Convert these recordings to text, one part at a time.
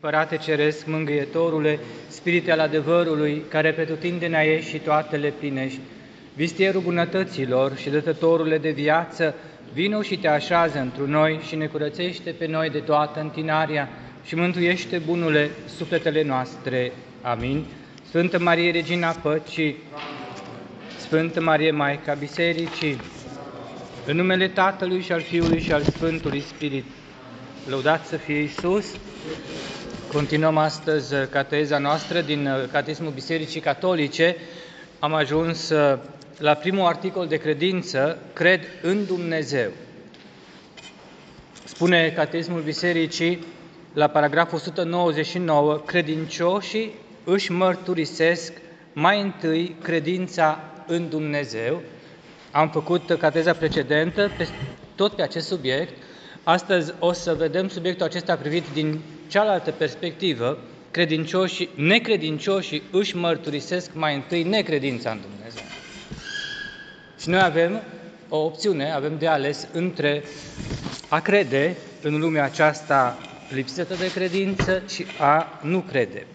Părate Ceresc, Mângâietorule, Spirite al adevărului, care pretutindene ești și toate le plinești, vistierul bunătăților și dătătorule de viață, vino și te așează întru noi și ne curățește pe noi de toată întinarea și mântuiește bunule sufletele noastre. Amin. Sfântă Marie, Regina Păcii, Sfântă Marie, Maica Bisericii, în numele Tatălui și al Fiului și al Sfântului Spirit, lăudat să fie Iisus, Continuăm astăzi uh, cateza noastră din uh, Cateismul Bisericii Catolice. Am ajuns uh, la primul articol de credință, cred în Dumnezeu. Spune Cateismul Bisericii la paragraful 199, credincioșii își mărturisesc mai întâi credința în Dumnezeu. Am făcut cateza precedentă pe, tot pe acest subiect. Astăzi o să vedem subiectul acesta privit din cealaltă perspectivă, credincioșii, necredincioșii își mărturisesc mai întâi necredința în Dumnezeu. Și noi avem o opțiune, avem de ales între a crede în lumea aceasta lipsită de credință și a nu crede.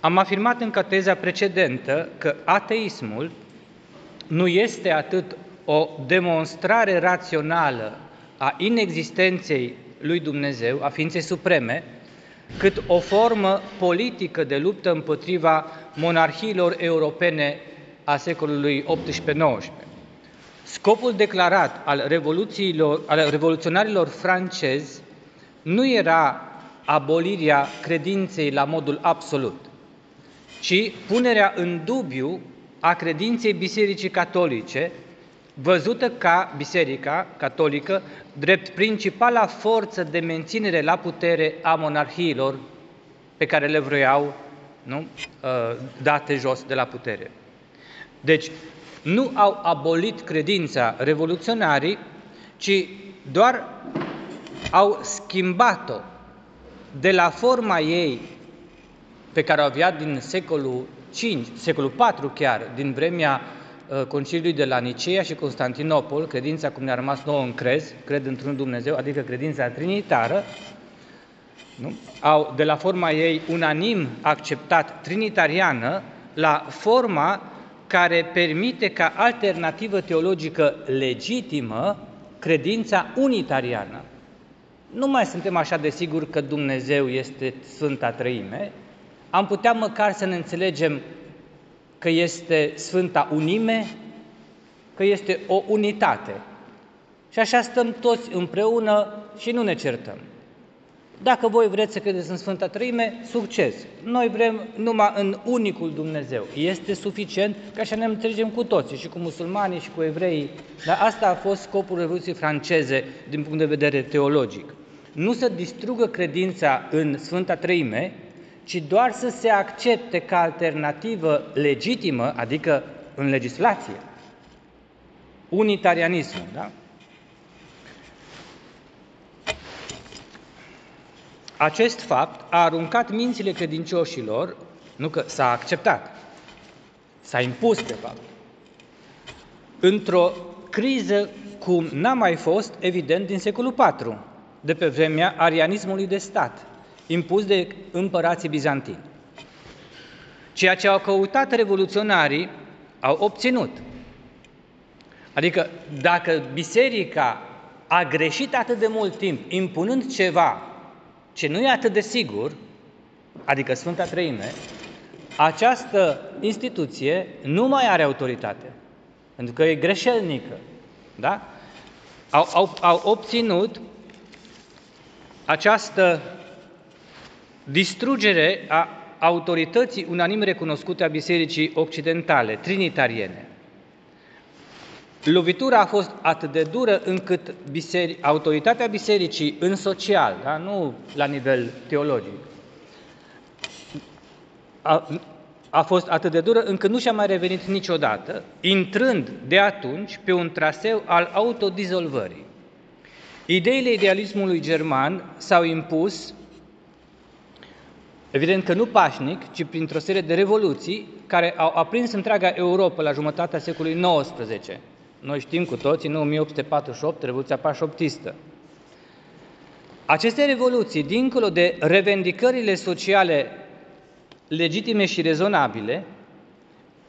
Am afirmat în cateza precedentă că ateismul nu este atât o demonstrare rațională a inexistenței lui Dumnezeu, a ființei supreme, cât o formă politică de luptă împotriva monarhiilor europene a secolului XVIII-XIX. Scopul declarat al, revoluțiilor, al revoluționarilor francezi nu era abolirea credinței la modul absolut, ci punerea în dubiu a credinței Bisericii Catolice, văzută ca Biserica Catolică drept principala forță de menținere la putere a monarhiilor pe care le vroiau nu, uh, date jos de la putere. Deci, nu au abolit credința revoluționarii, ci doar au schimbat-o de la forma ei pe care o avea din secolul 5, secolul 4 chiar, din vremea Uh, Conciliului de la Nicea și Constantinopol, credința cum ne-a rămas nouă în crez, cred într-un Dumnezeu, adică credința trinitară, nu? au de la forma ei unanim acceptat trinitariană la forma care permite ca alternativă teologică legitimă credința unitariană. Nu mai suntem așa de siguri că Dumnezeu este Sfânta Trăime, am putea măcar să ne înțelegem că este Sfânta Unime, că este o unitate. Și așa stăm toți împreună și nu ne certăm. Dacă voi vreți să credeți în Sfânta Trăime, succes! Noi vrem numai în unicul Dumnezeu. Este suficient că așa ne înțelegem cu toții, și cu musulmanii, și cu evreii. Dar asta a fost scopul Revoluției franceze din punct de vedere teologic. Nu să distrugă credința în Sfânta Trăime, ci doar să se accepte ca alternativă legitimă, adică în legislație, unitarianismul. Da? Acest fapt a aruncat mințile credincioșilor, nu că s-a acceptat, s-a impus de fapt, într-o criză cum n-a mai fost, evident, din secolul IV, de pe vremea arianismului de stat, impus de împărații bizantini. Ceea ce au căutat revoluționarii au obținut. Adică dacă biserica a greșit atât de mult timp impunând ceva ce nu e atât de sigur, adică Sfânta Treime, această instituție nu mai are autoritate, pentru că e greșelnică. Da? Au, au, au obținut această distrugere a autorității unanim recunoscute a Bisericii Occidentale, trinitariene. Lovitura a fost atât de dură încât biseri, autoritatea bisericii în social, da? nu la nivel teologic, a, a fost atât de dură încât nu și-a mai revenit niciodată, intrând de atunci pe un traseu al autodizolvării. Ideile idealismului german s-au impus Evident că nu pașnic, ci printr-o serie de revoluții care au aprins întreaga Europa la jumătatea secolului XIX. Noi știm cu toții, în 1848, Revoluția Pașoptistă. Aceste revoluții, dincolo de revendicările sociale legitime și rezonabile,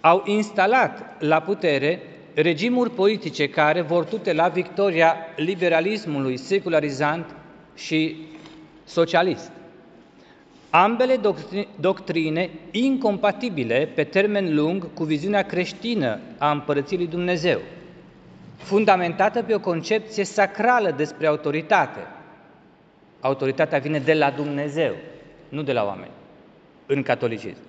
au instalat la putere regimuri politice care vor tutela victoria liberalismului secularizant și socialist. Ambele doctrine incompatibile pe termen lung cu viziunea creștină a Împărăției Dumnezeu, fundamentată pe o concepție sacrală despre autoritate. Autoritatea vine de la Dumnezeu, nu de la oameni, în catolicism.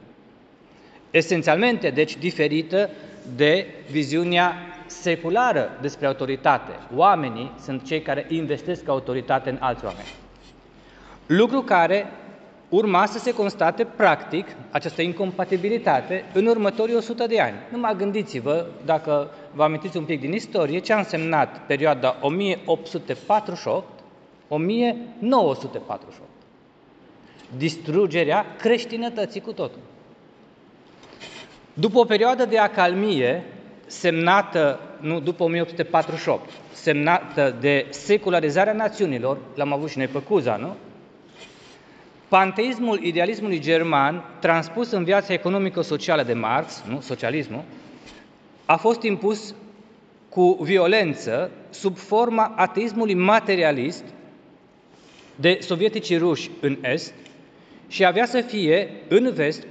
Esențialmente, deci, diferită de viziunea seculară despre autoritate. Oamenii sunt cei care investesc autoritate în alți oameni. Lucru care urma să se constate practic această incompatibilitate în următorii 100 de ani. Numai gândiți-vă, dacă vă amintiți un pic din istorie, ce a însemnat perioada 1848 1948. Distrugerea creștinătății cu totul. După o perioadă de acalmie, semnată, nu după 1848, semnată de secularizarea națiunilor, l-am avut și noi pe Cuza, nu? Panteismul idealismului german, transpus în viața economică-socială de Marx, nu, socialismul, a fost impus cu violență sub forma ateismului materialist de sovieticii ruși în Est și avea să fie în vest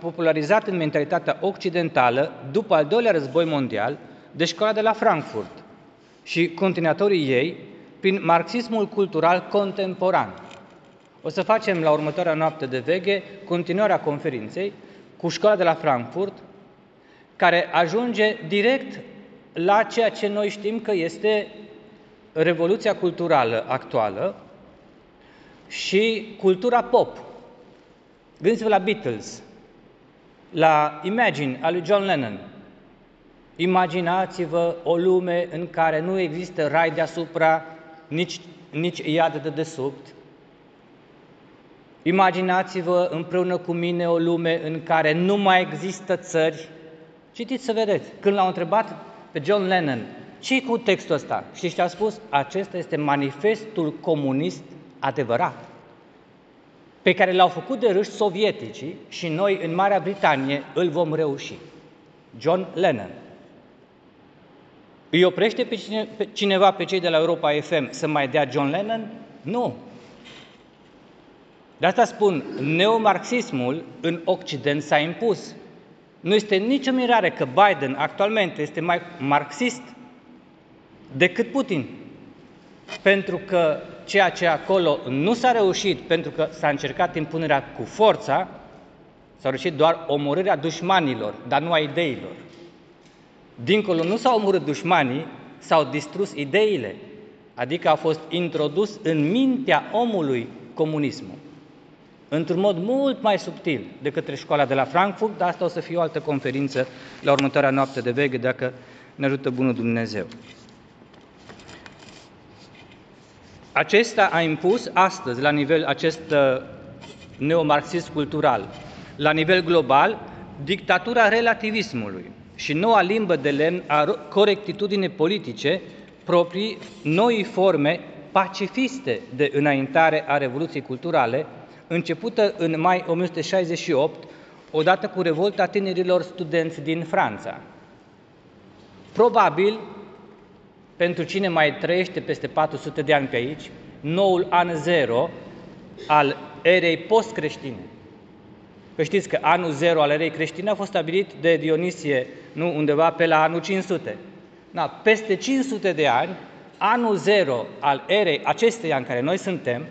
popularizat în mentalitatea occidentală după al doilea război mondial de școala de la Frankfurt și continuatorii ei prin marxismul cultural contemporan. O să facem la următoarea noapte de veghe continuarea conferinței cu școala de la Frankfurt, care ajunge direct la ceea ce noi știm că este revoluția culturală actuală și cultura pop. Gândiți-vă la Beatles, la Imagine al lui John Lennon. Imaginați-vă o lume în care nu există rai deasupra, nici, nici iad de desubt, Imaginați-vă împreună cu mine o lume în care nu mai există țări. Citiți să vedeți. Când l-au întrebat pe John Lennon, ce cu textul ăsta? Și ce a spus? Acesta este manifestul comunist adevărat pe care l-au făcut de râși sovieticii și noi în Marea Britanie îl vom reuși. John Lennon. Îi oprește pe, cine, pe cineva pe cei de la Europa FM să mai dea John Lennon? Nu. De asta spun, neomarxismul în Occident s-a impus. Nu este nicio mirare că Biden actualmente este mai marxist decât Putin. Pentru că ceea ce acolo nu s-a reușit, pentru că s-a încercat impunerea cu forța, s-a reușit doar omorârea dușmanilor, dar nu a ideilor. Dincolo nu s-au omorât dușmanii, s-au distrus ideile, adică a fost introdus în mintea omului comunismul într-un mod mult mai subtil de către școala de la Frankfurt, dar asta o să fie o altă conferință la următoarea noapte de veche, dacă ne ajută Bunul Dumnezeu. Acesta a impus astăzi, la nivel acest uh, neomarxist cultural, la nivel global, dictatura relativismului și noua limbă de lemn a corectitudine politice proprii noi forme pacifiste de înaintare a revoluției culturale, începută în mai 1968, odată cu revolta tinerilor studenți din Franța. Probabil, pentru cine mai trăiește peste 400 de ani pe aici, noul an zero al erei post-creștine. Că știți că anul zero al erei creștine a fost stabilit de Dionisie, nu undeva pe la anul 500. Na, peste 500 de ani, anul zero al erei acesteia în care noi suntem,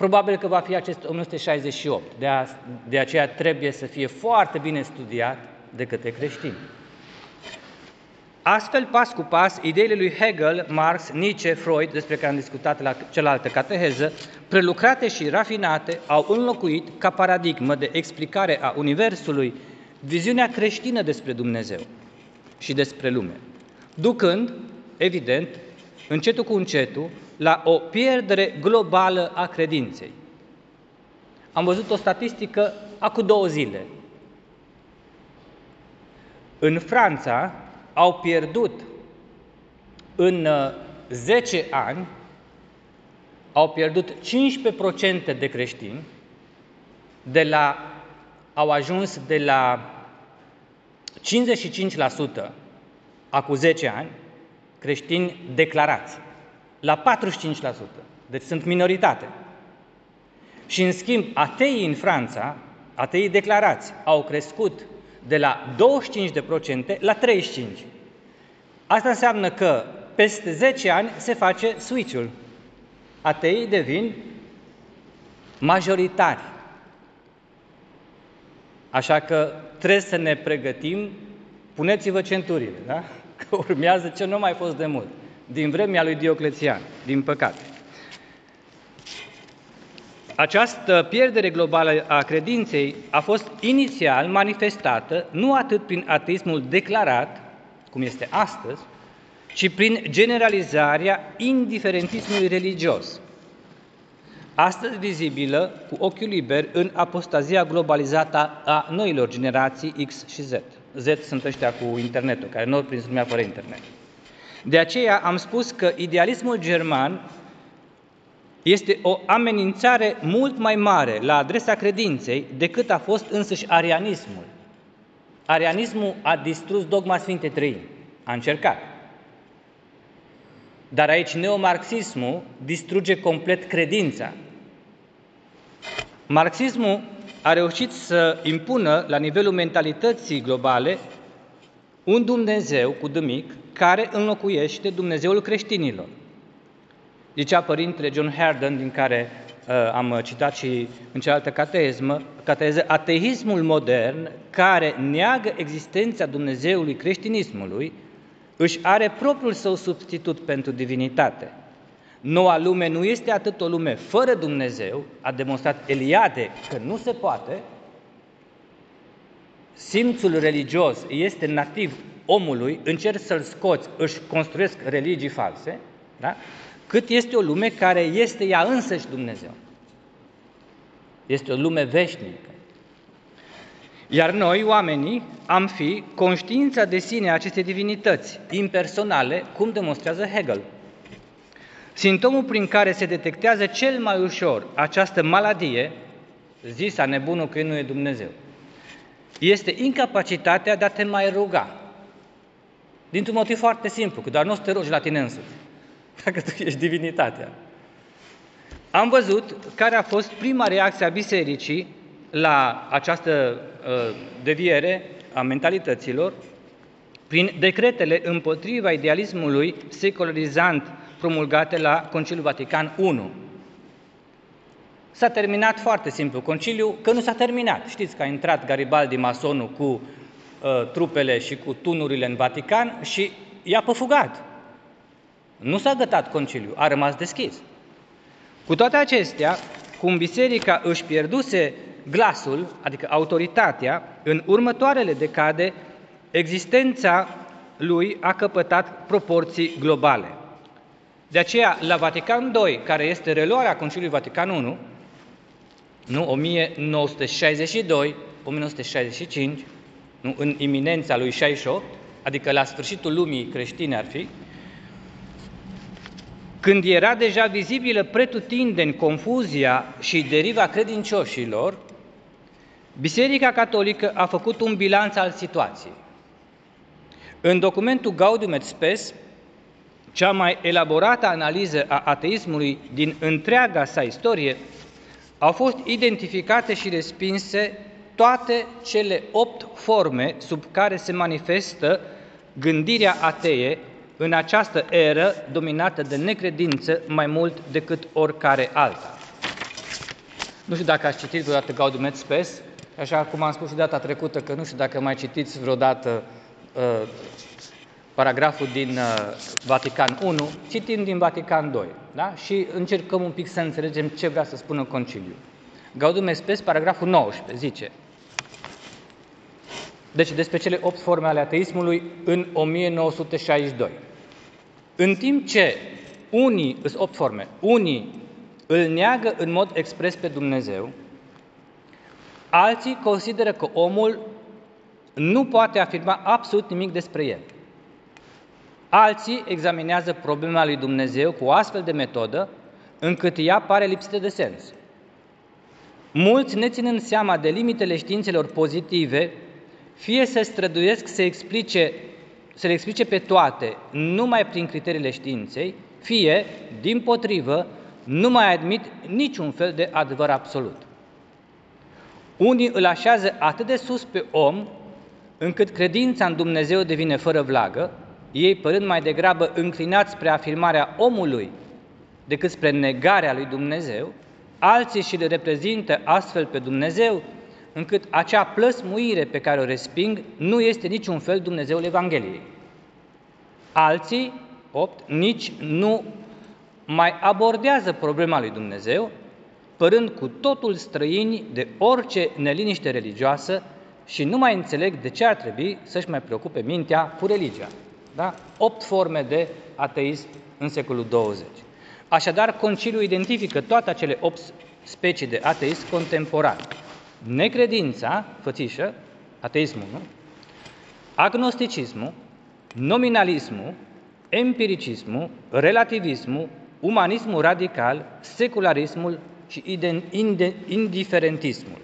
Probabil că va fi acest 1968, de, a, de aceea trebuie să fie foarte bine studiat de către creștini. Astfel, pas cu pas, ideile lui Hegel, Marx, Nietzsche, Freud, despre care am discutat la cealaltă cateheză, prelucrate și rafinate, au înlocuit ca paradigmă de explicare a Universului viziunea creștină despre Dumnezeu și despre lume, ducând, evident, încetul cu încetul, la o pierdere globală a credinței. Am văzut o statistică acum două zile. În Franța au pierdut în 10 uh, ani au pierdut 15% de creștini, de la, au ajuns de la 55% acum 10 ani, creștini declarați, la 45%. Deci sunt minoritate. Și în schimb, ateii în Franța, ateii declarați, au crescut de la 25% la 35%. Asta înseamnă că peste 10 ani se face switch-ul. Ateii devin majoritari. Așa că trebuie să ne pregătim, puneți-vă centurile, da? Că urmează ce nu mai fost de mult, din vremea lui Dioclețian, din păcate. Această pierdere globală a credinței a fost inițial manifestată nu atât prin ateismul declarat, cum este astăzi, ci prin generalizarea indiferentismului religios, astăzi vizibilă cu ochiul liber în apostazia globalizată a noilor generații X și Z. Z sunt ăștia cu internetul, care nu au prins lumea fără internet. De aceea am spus că idealismul german este o amenințare mult mai mare la adresa credinței decât a fost însăși arianismul. Arianismul a distrus dogma Sfinte Trăimi. A încercat. Dar aici neomarxismul distruge complet credința. Marxismul a reușit să impună la nivelul mentalității globale un Dumnezeu cu dămic care înlocuiește Dumnezeul creștinilor. Zicea părintele John Herden, din care uh, am citat și în cealaltă catezmă, cateză, ateismul modern, care neagă existența Dumnezeului creștinismului, își are propriul său substitut pentru divinitate. Noua lume nu este atât o lume fără Dumnezeu, a demonstrat Eliade că nu se poate, simțul religios este nativ omului, încerc să-l scoți, își construiesc religii false, da? cât este o lume care este ea însăși Dumnezeu. Este o lume veșnică. Iar noi, oamenii, am fi conștiința de sine a acestei divinități impersonale, cum demonstrează Hegel. Simptomul prin care se detectează cel mai ușor această maladie, zisa nebunul că nu e Dumnezeu, este incapacitatea de a te mai ruga. Dintr-un motiv foarte simplu, că doar nu o să te rogi la tine însuți, dacă tu ești divinitatea. Am văzut care a fost prima reacție a bisericii la această uh, deviere a mentalităților prin decretele împotriva idealismului secularizant promulgate la Conciliul Vatican I. S-a terminat foarte simplu conciliu, că nu s-a terminat. Știți că a intrat Garibaldi masonul cu uh, trupele și cu tunurile în Vatican și i-a păfugat. Nu s-a gătat conciliu, a rămas deschis. Cu toate acestea, cum biserica își pierduse glasul, adică autoritatea, în următoarele decade, existența lui a căpătat proporții globale. De aceea, la Vatican II, care este reluarea Conciliului Vatican I, nu 1962, 1965, nu, în iminența lui 68, adică la sfârșitul lumii creștine ar fi, când era deja vizibilă pretutindeni confuzia și deriva credincioșilor, Biserica Catolică a făcut un bilanț al situației. În documentul Gaudium et Spes, cea mai elaborată analiză a ateismului din întreaga sa istorie, au fost identificate și respinse toate cele opt forme sub care se manifestă gândirea atee în această eră dominată de necredință mai mult decât oricare alta. Nu știu dacă ați citit vreodată Gaudium et Spes, așa cum am spus și data trecută, că nu știu dacă mai citiți vreodată uh, paragraful din uh, Vatican 1, citim din Vatican 2, da? și încercăm un pic să înțelegem ce vrea să spună Conciliul. Gaudium Spes, paragraful 19, zice, deci despre cele opt forme ale ateismului în 1962. În timp ce unii, sunt opt forme, unii îl neagă în mod expres pe Dumnezeu, alții consideră că omul nu poate afirma absolut nimic despre el. Alții examinează problema lui Dumnezeu cu o astfel de metodă încât ea pare lipsită de sens. Mulți, neținând seama de limitele științelor pozitive, fie se străduiesc să, explice, să le explice pe toate numai prin criteriile științei, fie, din potrivă, nu mai admit niciun fel de adevăr absolut. Unii îl așează atât de sus pe om, încât credința în Dumnezeu devine fără vlagă, ei părând mai degrabă înclinați spre afirmarea omului decât spre negarea lui Dumnezeu, alții și le reprezintă astfel pe Dumnezeu, încât acea plăsmuire pe care o resping nu este niciun fel Dumnezeul Evangheliei. Alții, opt, nici nu mai abordează problema lui Dumnezeu, părând cu totul străini de orice neliniște religioasă și nu mai înțeleg de ce ar trebui să-și mai preocupe mintea cu religia. Da? Opt forme de ateism în secolul 20. Așadar, Conciliul identifică toate acele opt specii de ateism contemporan. Necredința, fățișă, ateismul, nu? Agnosticismul, nominalismul, empiricismul, relativismul, umanismul radical, secularismul și indiferentismul.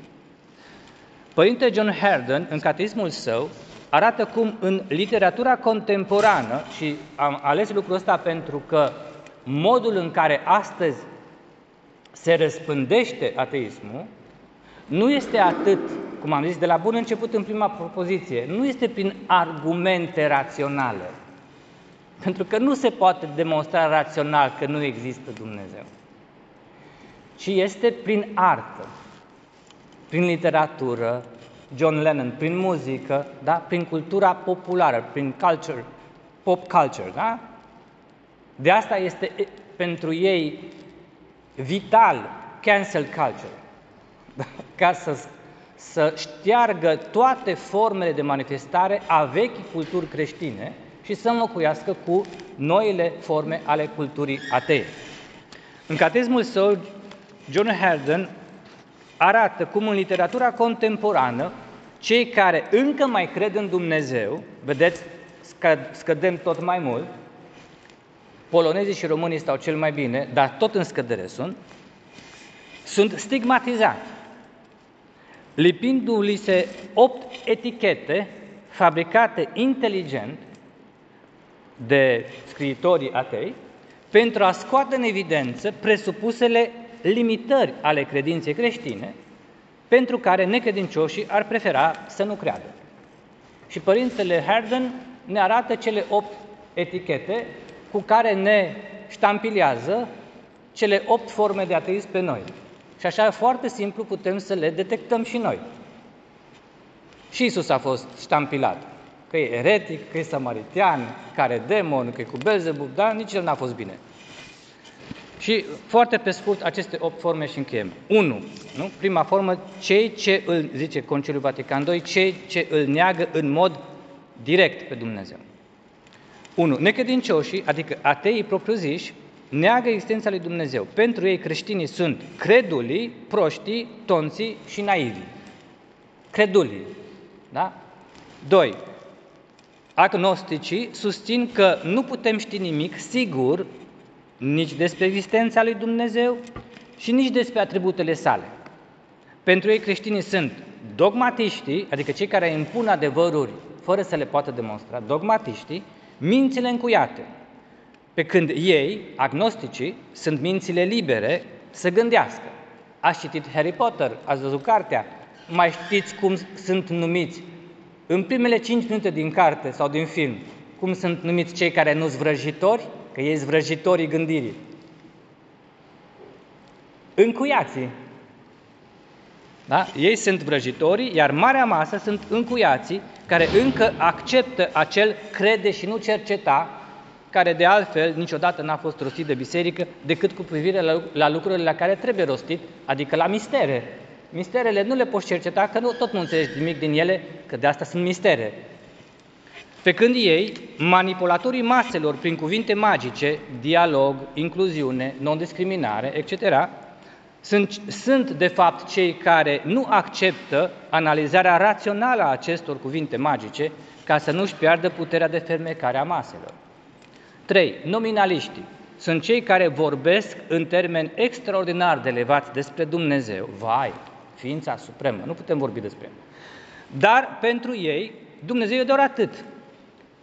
Părinte John Herden, în cateismul său, arată cum în literatura contemporană, și am ales lucrul ăsta pentru că modul în care astăzi se răspândește ateismul, nu este atât, cum am zis de la bun început în prima propoziție, nu este prin argumente raționale. Pentru că nu se poate demonstra rațional că nu există Dumnezeu. Ci este prin artă, prin literatură, John Lennon, prin muzică, da? prin cultura populară, prin culture, pop culture. Da? De asta este pentru ei vital cancel culture, da? ca să, să șteargă toate formele de manifestare a vechi culturi creștine și să înlocuiască cu noile forme ale culturii atei. În catezmul său, John Herden arată cum în literatura contemporană, cei care încă mai cred în Dumnezeu, vedeți, scădem tot mai mult, polonezii și românii stau cel mai bine, dar tot în scădere sunt, sunt stigmatizați, lipindu-li se opt etichete fabricate inteligent de scriitorii atei, pentru a scoate în evidență presupusele limitări ale credinței creștine, pentru care necredincioșii ar prefera să nu creadă. Și Părintele Herden ne arată cele opt etichete cu care ne ștampilează cele opt forme de ateism pe noi. Și așa foarte simplu putem să le detectăm și noi. Și Isus a fost ștampilat. Că e eretic, că e samaritian, că are demon, că e cu Belzebub, dar nici el n-a fost bine. Și foarte pe scurt, aceste opt forme și încheiem. 1. Nu? Prima formă, cei ce îl, zice Conciliul Vatican II, cei ce îl neagă în mod direct pe Dumnezeu. 1. Necredincioșii, adică ateii propriu-ziși, neagă existența lui Dumnezeu. Pentru ei creștinii sunt credulii, proștii, tonții și naivi. Credulii. Da? 2. Agnosticii susțin că nu putem ști nimic sigur nici despre existența lui Dumnezeu și nici despre atributele sale. Pentru ei creștinii sunt dogmatiștii, adică cei care impun adevăruri fără să le poată demonstra, dogmatiștii, mințile încuiate, pe când ei, agnosticii, sunt mințile libere să gândească. Ați citit Harry Potter, ați văzut cartea, mai știți cum sunt numiți în primele cinci minute din carte sau din film, cum sunt numiți cei care nu sunt vrăjitori, că ei sunt vrăjitorii gândirii. Încuiații. Da? Ei sunt vrăjitorii, iar marea masă sunt încuiații care încă acceptă acel crede și nu cerceta, care de altfel niciodată n-a fost rostit de biserică decât cu privire la, la lucrurile la care trebuie rostit, adică la mistere. Misterele nu le poți cerceta, că nu, tot nu înțelegi nimic din ele, că de asta sunt mistere. Pe când ei, manipulatorii maselor prin cuvinte magice, dialog, incluziune, non-discriminare, etc., sunt, sunt de fapt cei care nu acceptă analizarea rațională a acestor cuvinte magice ca să nu-și piardă puterea de fermecare a maselor. 3. Nominaliștii. sunt cei care vorbesc în termeni extraordinar de elevați despre Dumnezeu. Vai, ființa supremă, nu putem vorbi despre el. Dar pentru ei, Dumnezeu e doar atât.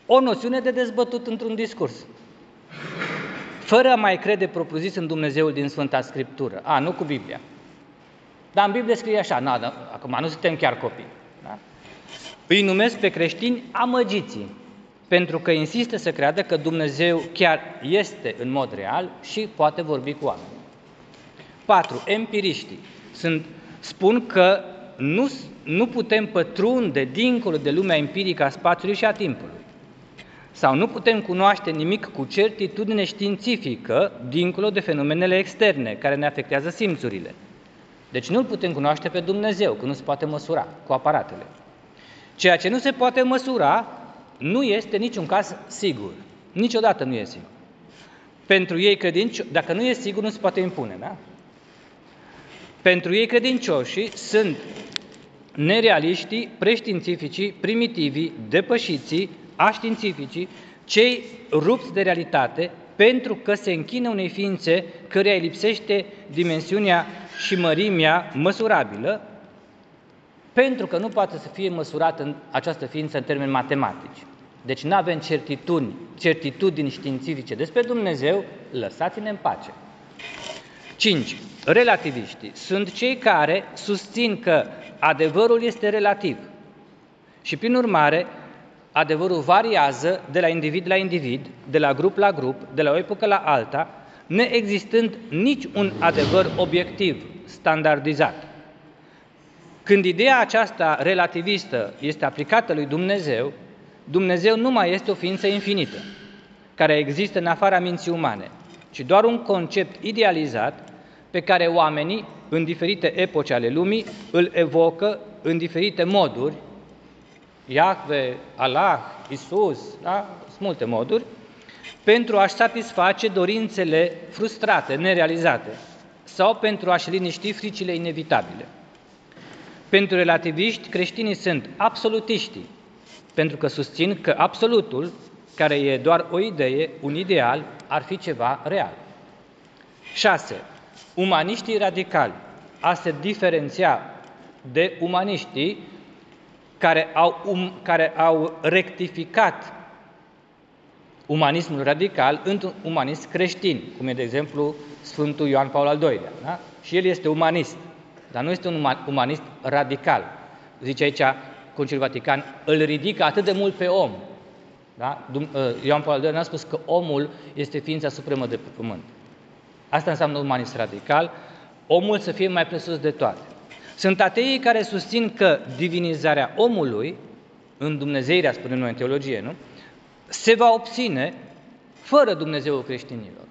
O noțiune de dezbătut într-un discurs. Fără a mai crede propriu-zis în Dumnezeul din Sfânta Scriptură. A, nu cu Biblia. Dar în Biblie scrie așa, na, da, acum nu suntem chiar copii. Da? Îi numesc pe creștini amăgiții, pentru că insistă să creadă că Dumnezeu chiar este în mod real și poate vorbi cu oameni. 4. Empiriștii sunt, spun că nu, nu putem pătrunde dincolo de lumea empirică a spațiului și a timpului. Sau nu putem cunoaște nimic cu certitudine științifică dincolo de fenomenele externe care ne afectează simțurile. Deci nu-L putem cunoaște pe Dumnezeu, că nu se poate măsura cu aparatele. Ceea ce nu se poate măsura nu este niciun caz sigur. Niciodată nu e sigur. Pentru ei credincioși, dacă nu e sigur, nu se poate impune, da? Pentru ei credincioșii sunt nerealiștii, preștiințificii, primitivii, depășiții, aștiințificii, cei rupți de realitate, pentru că se închină unei ființe căreia îi lipsește dimensiunea și mărimea măsurabilă, pentru că nu poate să fie măsurată în această ființă în termeni matematici. Deci nu avem certitudini, certitudini științifice despre Dumnezeu, lăsați-ne în pace. 5. Relativiștii sunt cei care susțin că adevărul este relativ și, prin urmare, adevărul variază de la individ la individ, de la grup la grup, de la o epocă la alta, neexistând nici un adevăr obiectiv, standardizat. Când ideea aceasta relativistă este aplicată lui Dumnezeu, Dumnezeu nu mai este o ființă infinită, care există în afara minții umane, ci doar un concept idealizat pe care oamenii, în diferite epoci ale lumii, îl evocă în diferite moduri, Iahve, Allah, Isus, da? sunt multe moduri, pentru a-și satisface dorințele frustrate, nerealizate, sau pentru a-și liniști fricile inevitabile. Pentru relativiști, creștinii sunt absolutiștii, pentru că susțin că absolutul, care e doar o idee, un ideal, ar fi ceva real. 6. Umaniștii radicali. A se diferenția de umaniștii care au, um, care au rectificat umanismul radical într-un umanist creștin, cum e, de exemplu, Sfântul Ioan Paul al II-lea. Da? Și el este umanist, dar nu este un umanist radical. Zice aici Concilul Vatican, îl ridică atât de mult pe om. Da? Ă, Ioan Paul al II a spus că omul este ființa supremă de pe pământ. Asta înseamnă umanist radical, omul să fie mai presus de toate. Sunt ateii care susțin că divinizarea omului, în Dumnezeirea, spunem noi în teologie, nu? se va obține fără Dumnezeul creștinilor.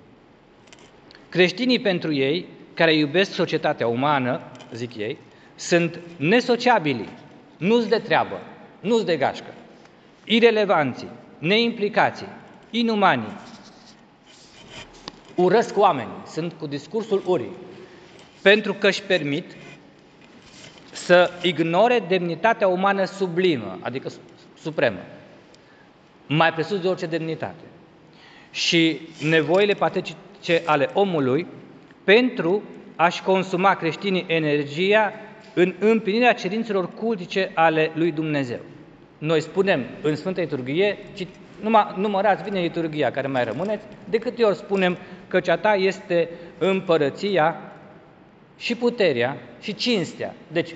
Creștinii pentru ei, care iubesc societatea umană, zic ei, sunt nesociabili, nu-s de treabă, nu-s de gașcă, irelevanții, neimplicații, inumanii, urăsc oamenii, sunt cu discursul urii, pentru că își permit să ignore demnitatea umană sublimă, adică supremă, mai presus de orice demnitate, și nevoile patetice ale omului pentru a-și consuma creștinii energia în împlinirea cerințelor cultice ale lui Dumnezeu. Noi spunem în Sfânta Liturghie, numai numărați bine liturghia care mai rămâneți, de câte ori spunem că cea ta este împărăția și puterea și cinstea. Deci,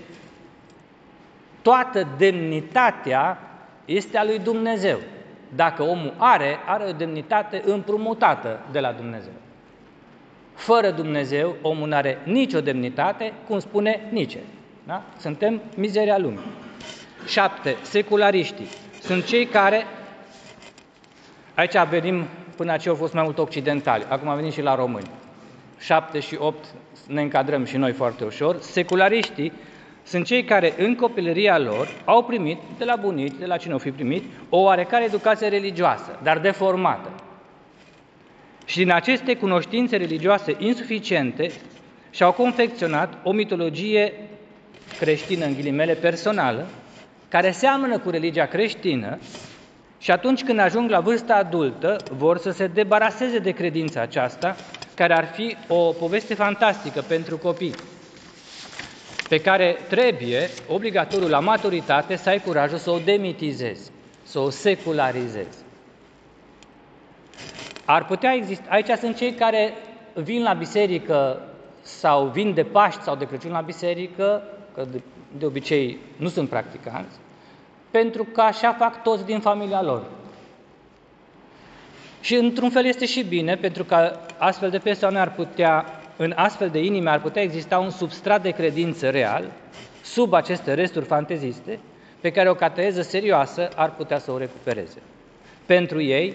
toată demnitatea este a lui Dumnezeu. Dacă omul are, are o demnitate împrumutată de la Dumnezeu. Fără Dumnezeu, omul nu are nicio demnitate, cum spune Nice. Da? Suntem mizeria lumii. 7. Seculariștii sunt cei care, aici venim până aceea au fost mai mult occidentali, acum venim și la români. 7 și 8 ne încadrăm și noi foarte ușor. Seculariștii sunt cei care în copilăria lor au primit, de la bunici, de la cine au fi primit, o oarecare educație religioasă, dar deformată. Și din aceste cunoștințe religioase insuficiente și-au confecționat o mitologie creștină, în ghilimele, personală, care seamănă cu religia creștină, Și atunci când ajung la vârsta adultă, vor să se debaraseze de credința aceasta, care ar fi o poveste fantastică pentru copii, pe care trebuie, obligatoriu la maturitate, să ai curajul să o demitizezi, să o secularizezi. Ar putea exista, aici sunt cei care vin la biserică sau vin de Paști sau de Crăciun la biserică, că de, de obicei nu sunt practicanți, pentru că așa fac toți din familia lor. Și într-un fel este și bine, pentru că astfel de persoane ar putea, în astfel de inime ar putea exista un substrat de credință real, sub aceste resturi fanteziste, pe care o cateză serioasă ar putea să o recupereze. Pentru ei,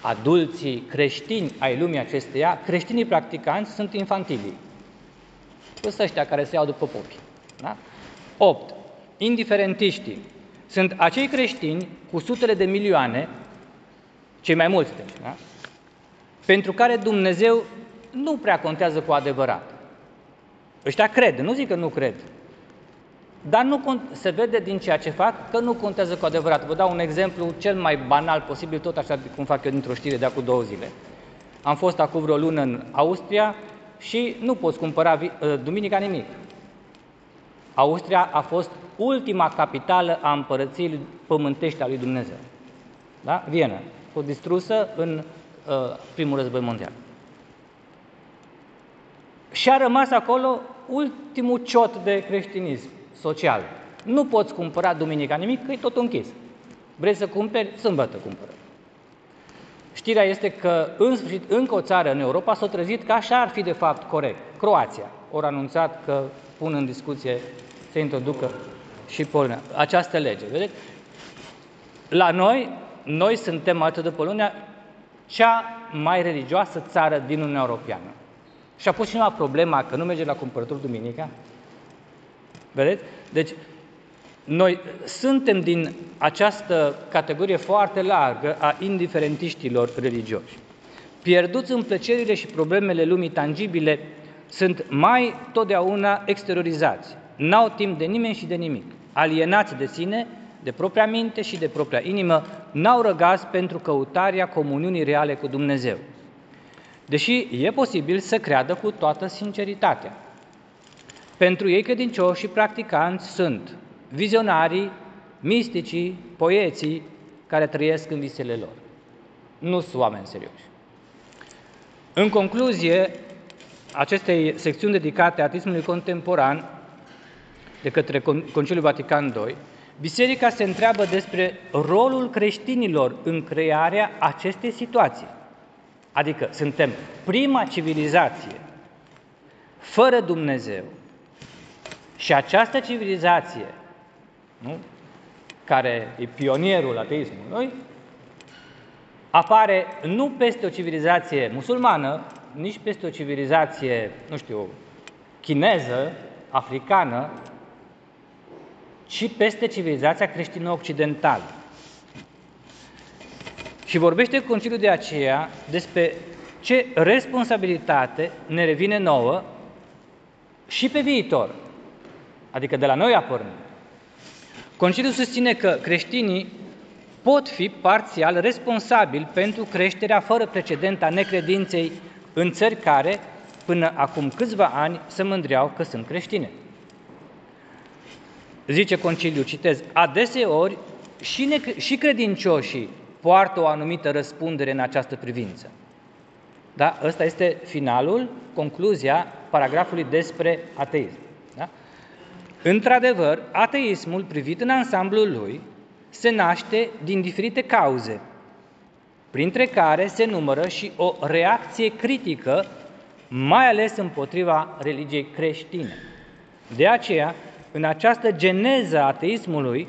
adulții creștini ai lumii acesteia, creștinii practicanți sunt infantilii. Sunt ăștia care se iau după popi. Da? 8. Indiferentiștii sunt acei creștini cu sutele de milioane, cei mai mulți, deci, da? pentru care Dumnezeu nu prea contează cu adevărat. Ăștia cred, nu zic că nu cred, dar nu se vede din ceea ce fac că nu contează cu adevărat. Vă dau un exemplu cel mai banal posibil, tot așa cum fac eu dintr-o știre de acum două zile. Am fost acum vreo lună în Austria și nu poți cumpăra ă, duminica nimic. Austria a fost ultima capitală a împărăției pământești a lui Dumnezeu. Da? Viena. A fost distrusă în uh, primul război mondial. Și a rămas acolo ultimul ciot de creștinism social. Nu poți cumpăra duminica nimic, că e tot închis. Vrei să cumperi? Sâmbătă cumpără. Știrea este că, în sfârșit, încă o țară în Europa s-a trezit că așa ar fi de fapt corect. Croația. Ori anunțat că pun în discuție să introducă și Polonia. Această lege, vedeți? La noi, noi suntem atât de Polonia, cea mai religioasă țară din Uniunea Europeană. Și a pus cineva problema că nu merge la cumpărături duminica? Vedeți? Deci, noi suntem din această categorie foarte largă a indiferentiștilor religioși. Pierduți în plăcerile și problemele lumii tangibile, sunt mai totdeauna exteriorizați. N-au timp de nimeni și de nimic. Alienați de sine, de propria minte și de propria inimă, n-au răgaz pentru căutarea comuniunii reale cu Dumnezeu. Deși e posibil să creadă cu toată sinceritatea. Pentru ei credincioși și practicanți sunt vizionarii, misticii, poeții care trăiesc în visele lor. Nu sunt oameni serioși. În concluzie, acestei secțiuni dedicate ateismului contemporan de către Conciliul Vatican II, Biserica se întreabă despre rolul creștinilor în crearea acestei situații. Adică suntem prima civilizație fără Dumnezeu, și această civilizație, nu? care e pionierul ateismului, apare nu peste o civilizație musulmană, nici peste o civilizație, nu știu, chineză, africană, ci peste civilizația creștină-occidentală. Și vorbește Conciliul de aceea despre ce responsabilitate ne revine nouă și pe viitor, adică de la noi apărând. Conciliul susține că creștinii pot fi parțial responsabili pentru creșterea fără precedent a necredinței în țări care, până acum câțiva ani, se mândreau că sunt creștine. Zice Conciliul, citez, adeseori și, ne- și credincioșii poartă o anumită răspundere în această privință. Da? Ăsta este finalul, concluzia paragrafului despre ateism. Într-adevăr, ateismul, privit în ansamblul lui, se naște din diferite cauze, printre care se numără și o reacție critică, mai ales împotriva religiei creștine. De aceea, în această geneză a ateismului,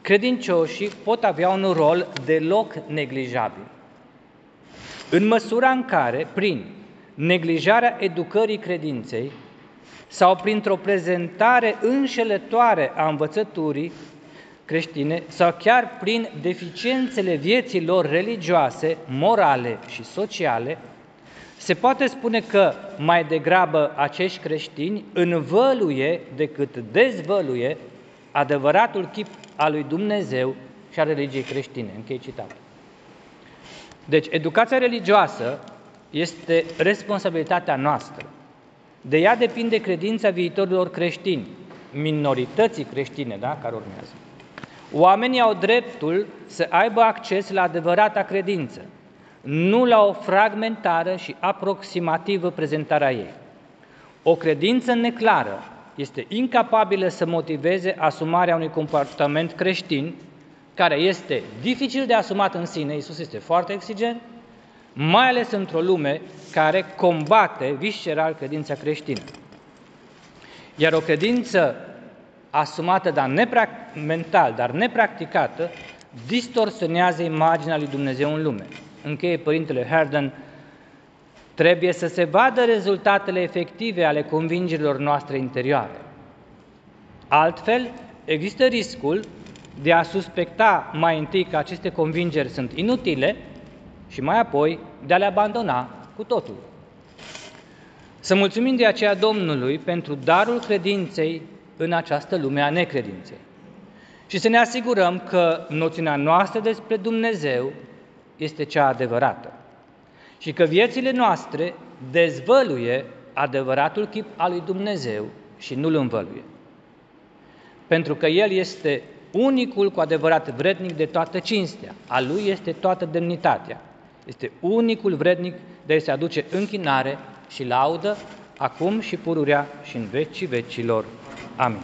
credincioșii pot avea un rol deloc neglijabil. În măsura în care, prin neglijarea educării credinței, sau printr-o prezentare înșelătoare a învățăturii creștine sau chiar prin deficiențele vieții lor religioase, morale și sociale, se poate spune că mai degrabă acești creștini învăluie decât dezvăluie adevăratul chip al lui Dumnezeu și a religiei creștine. Închei citatul. Deci, educația religioasă este responsabilitatea noastră. De ea depinde credința viitorilor creștini, minorității creștine, da, care urmează. Oamenii au dreptul să aibă acces la adevărata credință, nu la o fragmentară și aproximativă prezentare a ei. O credință neclară este incapabilă să motiveze asumarea unui comportament creștin, care este dificil de asumat în sine, Iisus este foarte exigent, mai ales într-o lume care combate visceral credința creștină. Iar o credință asumată, dar mental, dar nepracticată, distorsionează imaginea lui Dumnezeu în lume. Încheie Părintele Herden, trebuie să se vadă rezultatele efective ale convingerilor noastre interioare. Altfel, există riscul de a suspecta mai întâi că aceste convingeri sunt inutile și mai apoi de a le abandona cu totul. Să mulțumim de aceea Domnului pentru darul credinței în această lume a necredinței. Și să ne asigurăm că noțiunea noastră despre Dumnezeu este cea adevărată și că viețile noastre dezvăluie adevăratul chip al lui Dumnezeu și nu-l învăluie. Pentru că El este unicul cu adevărat vrednic de toată cinstea, a Lui este toată demnitatea, este unicul vrednic de a se aduce închinare și laudă, acum și pururea și în vecii vecilor. Amin.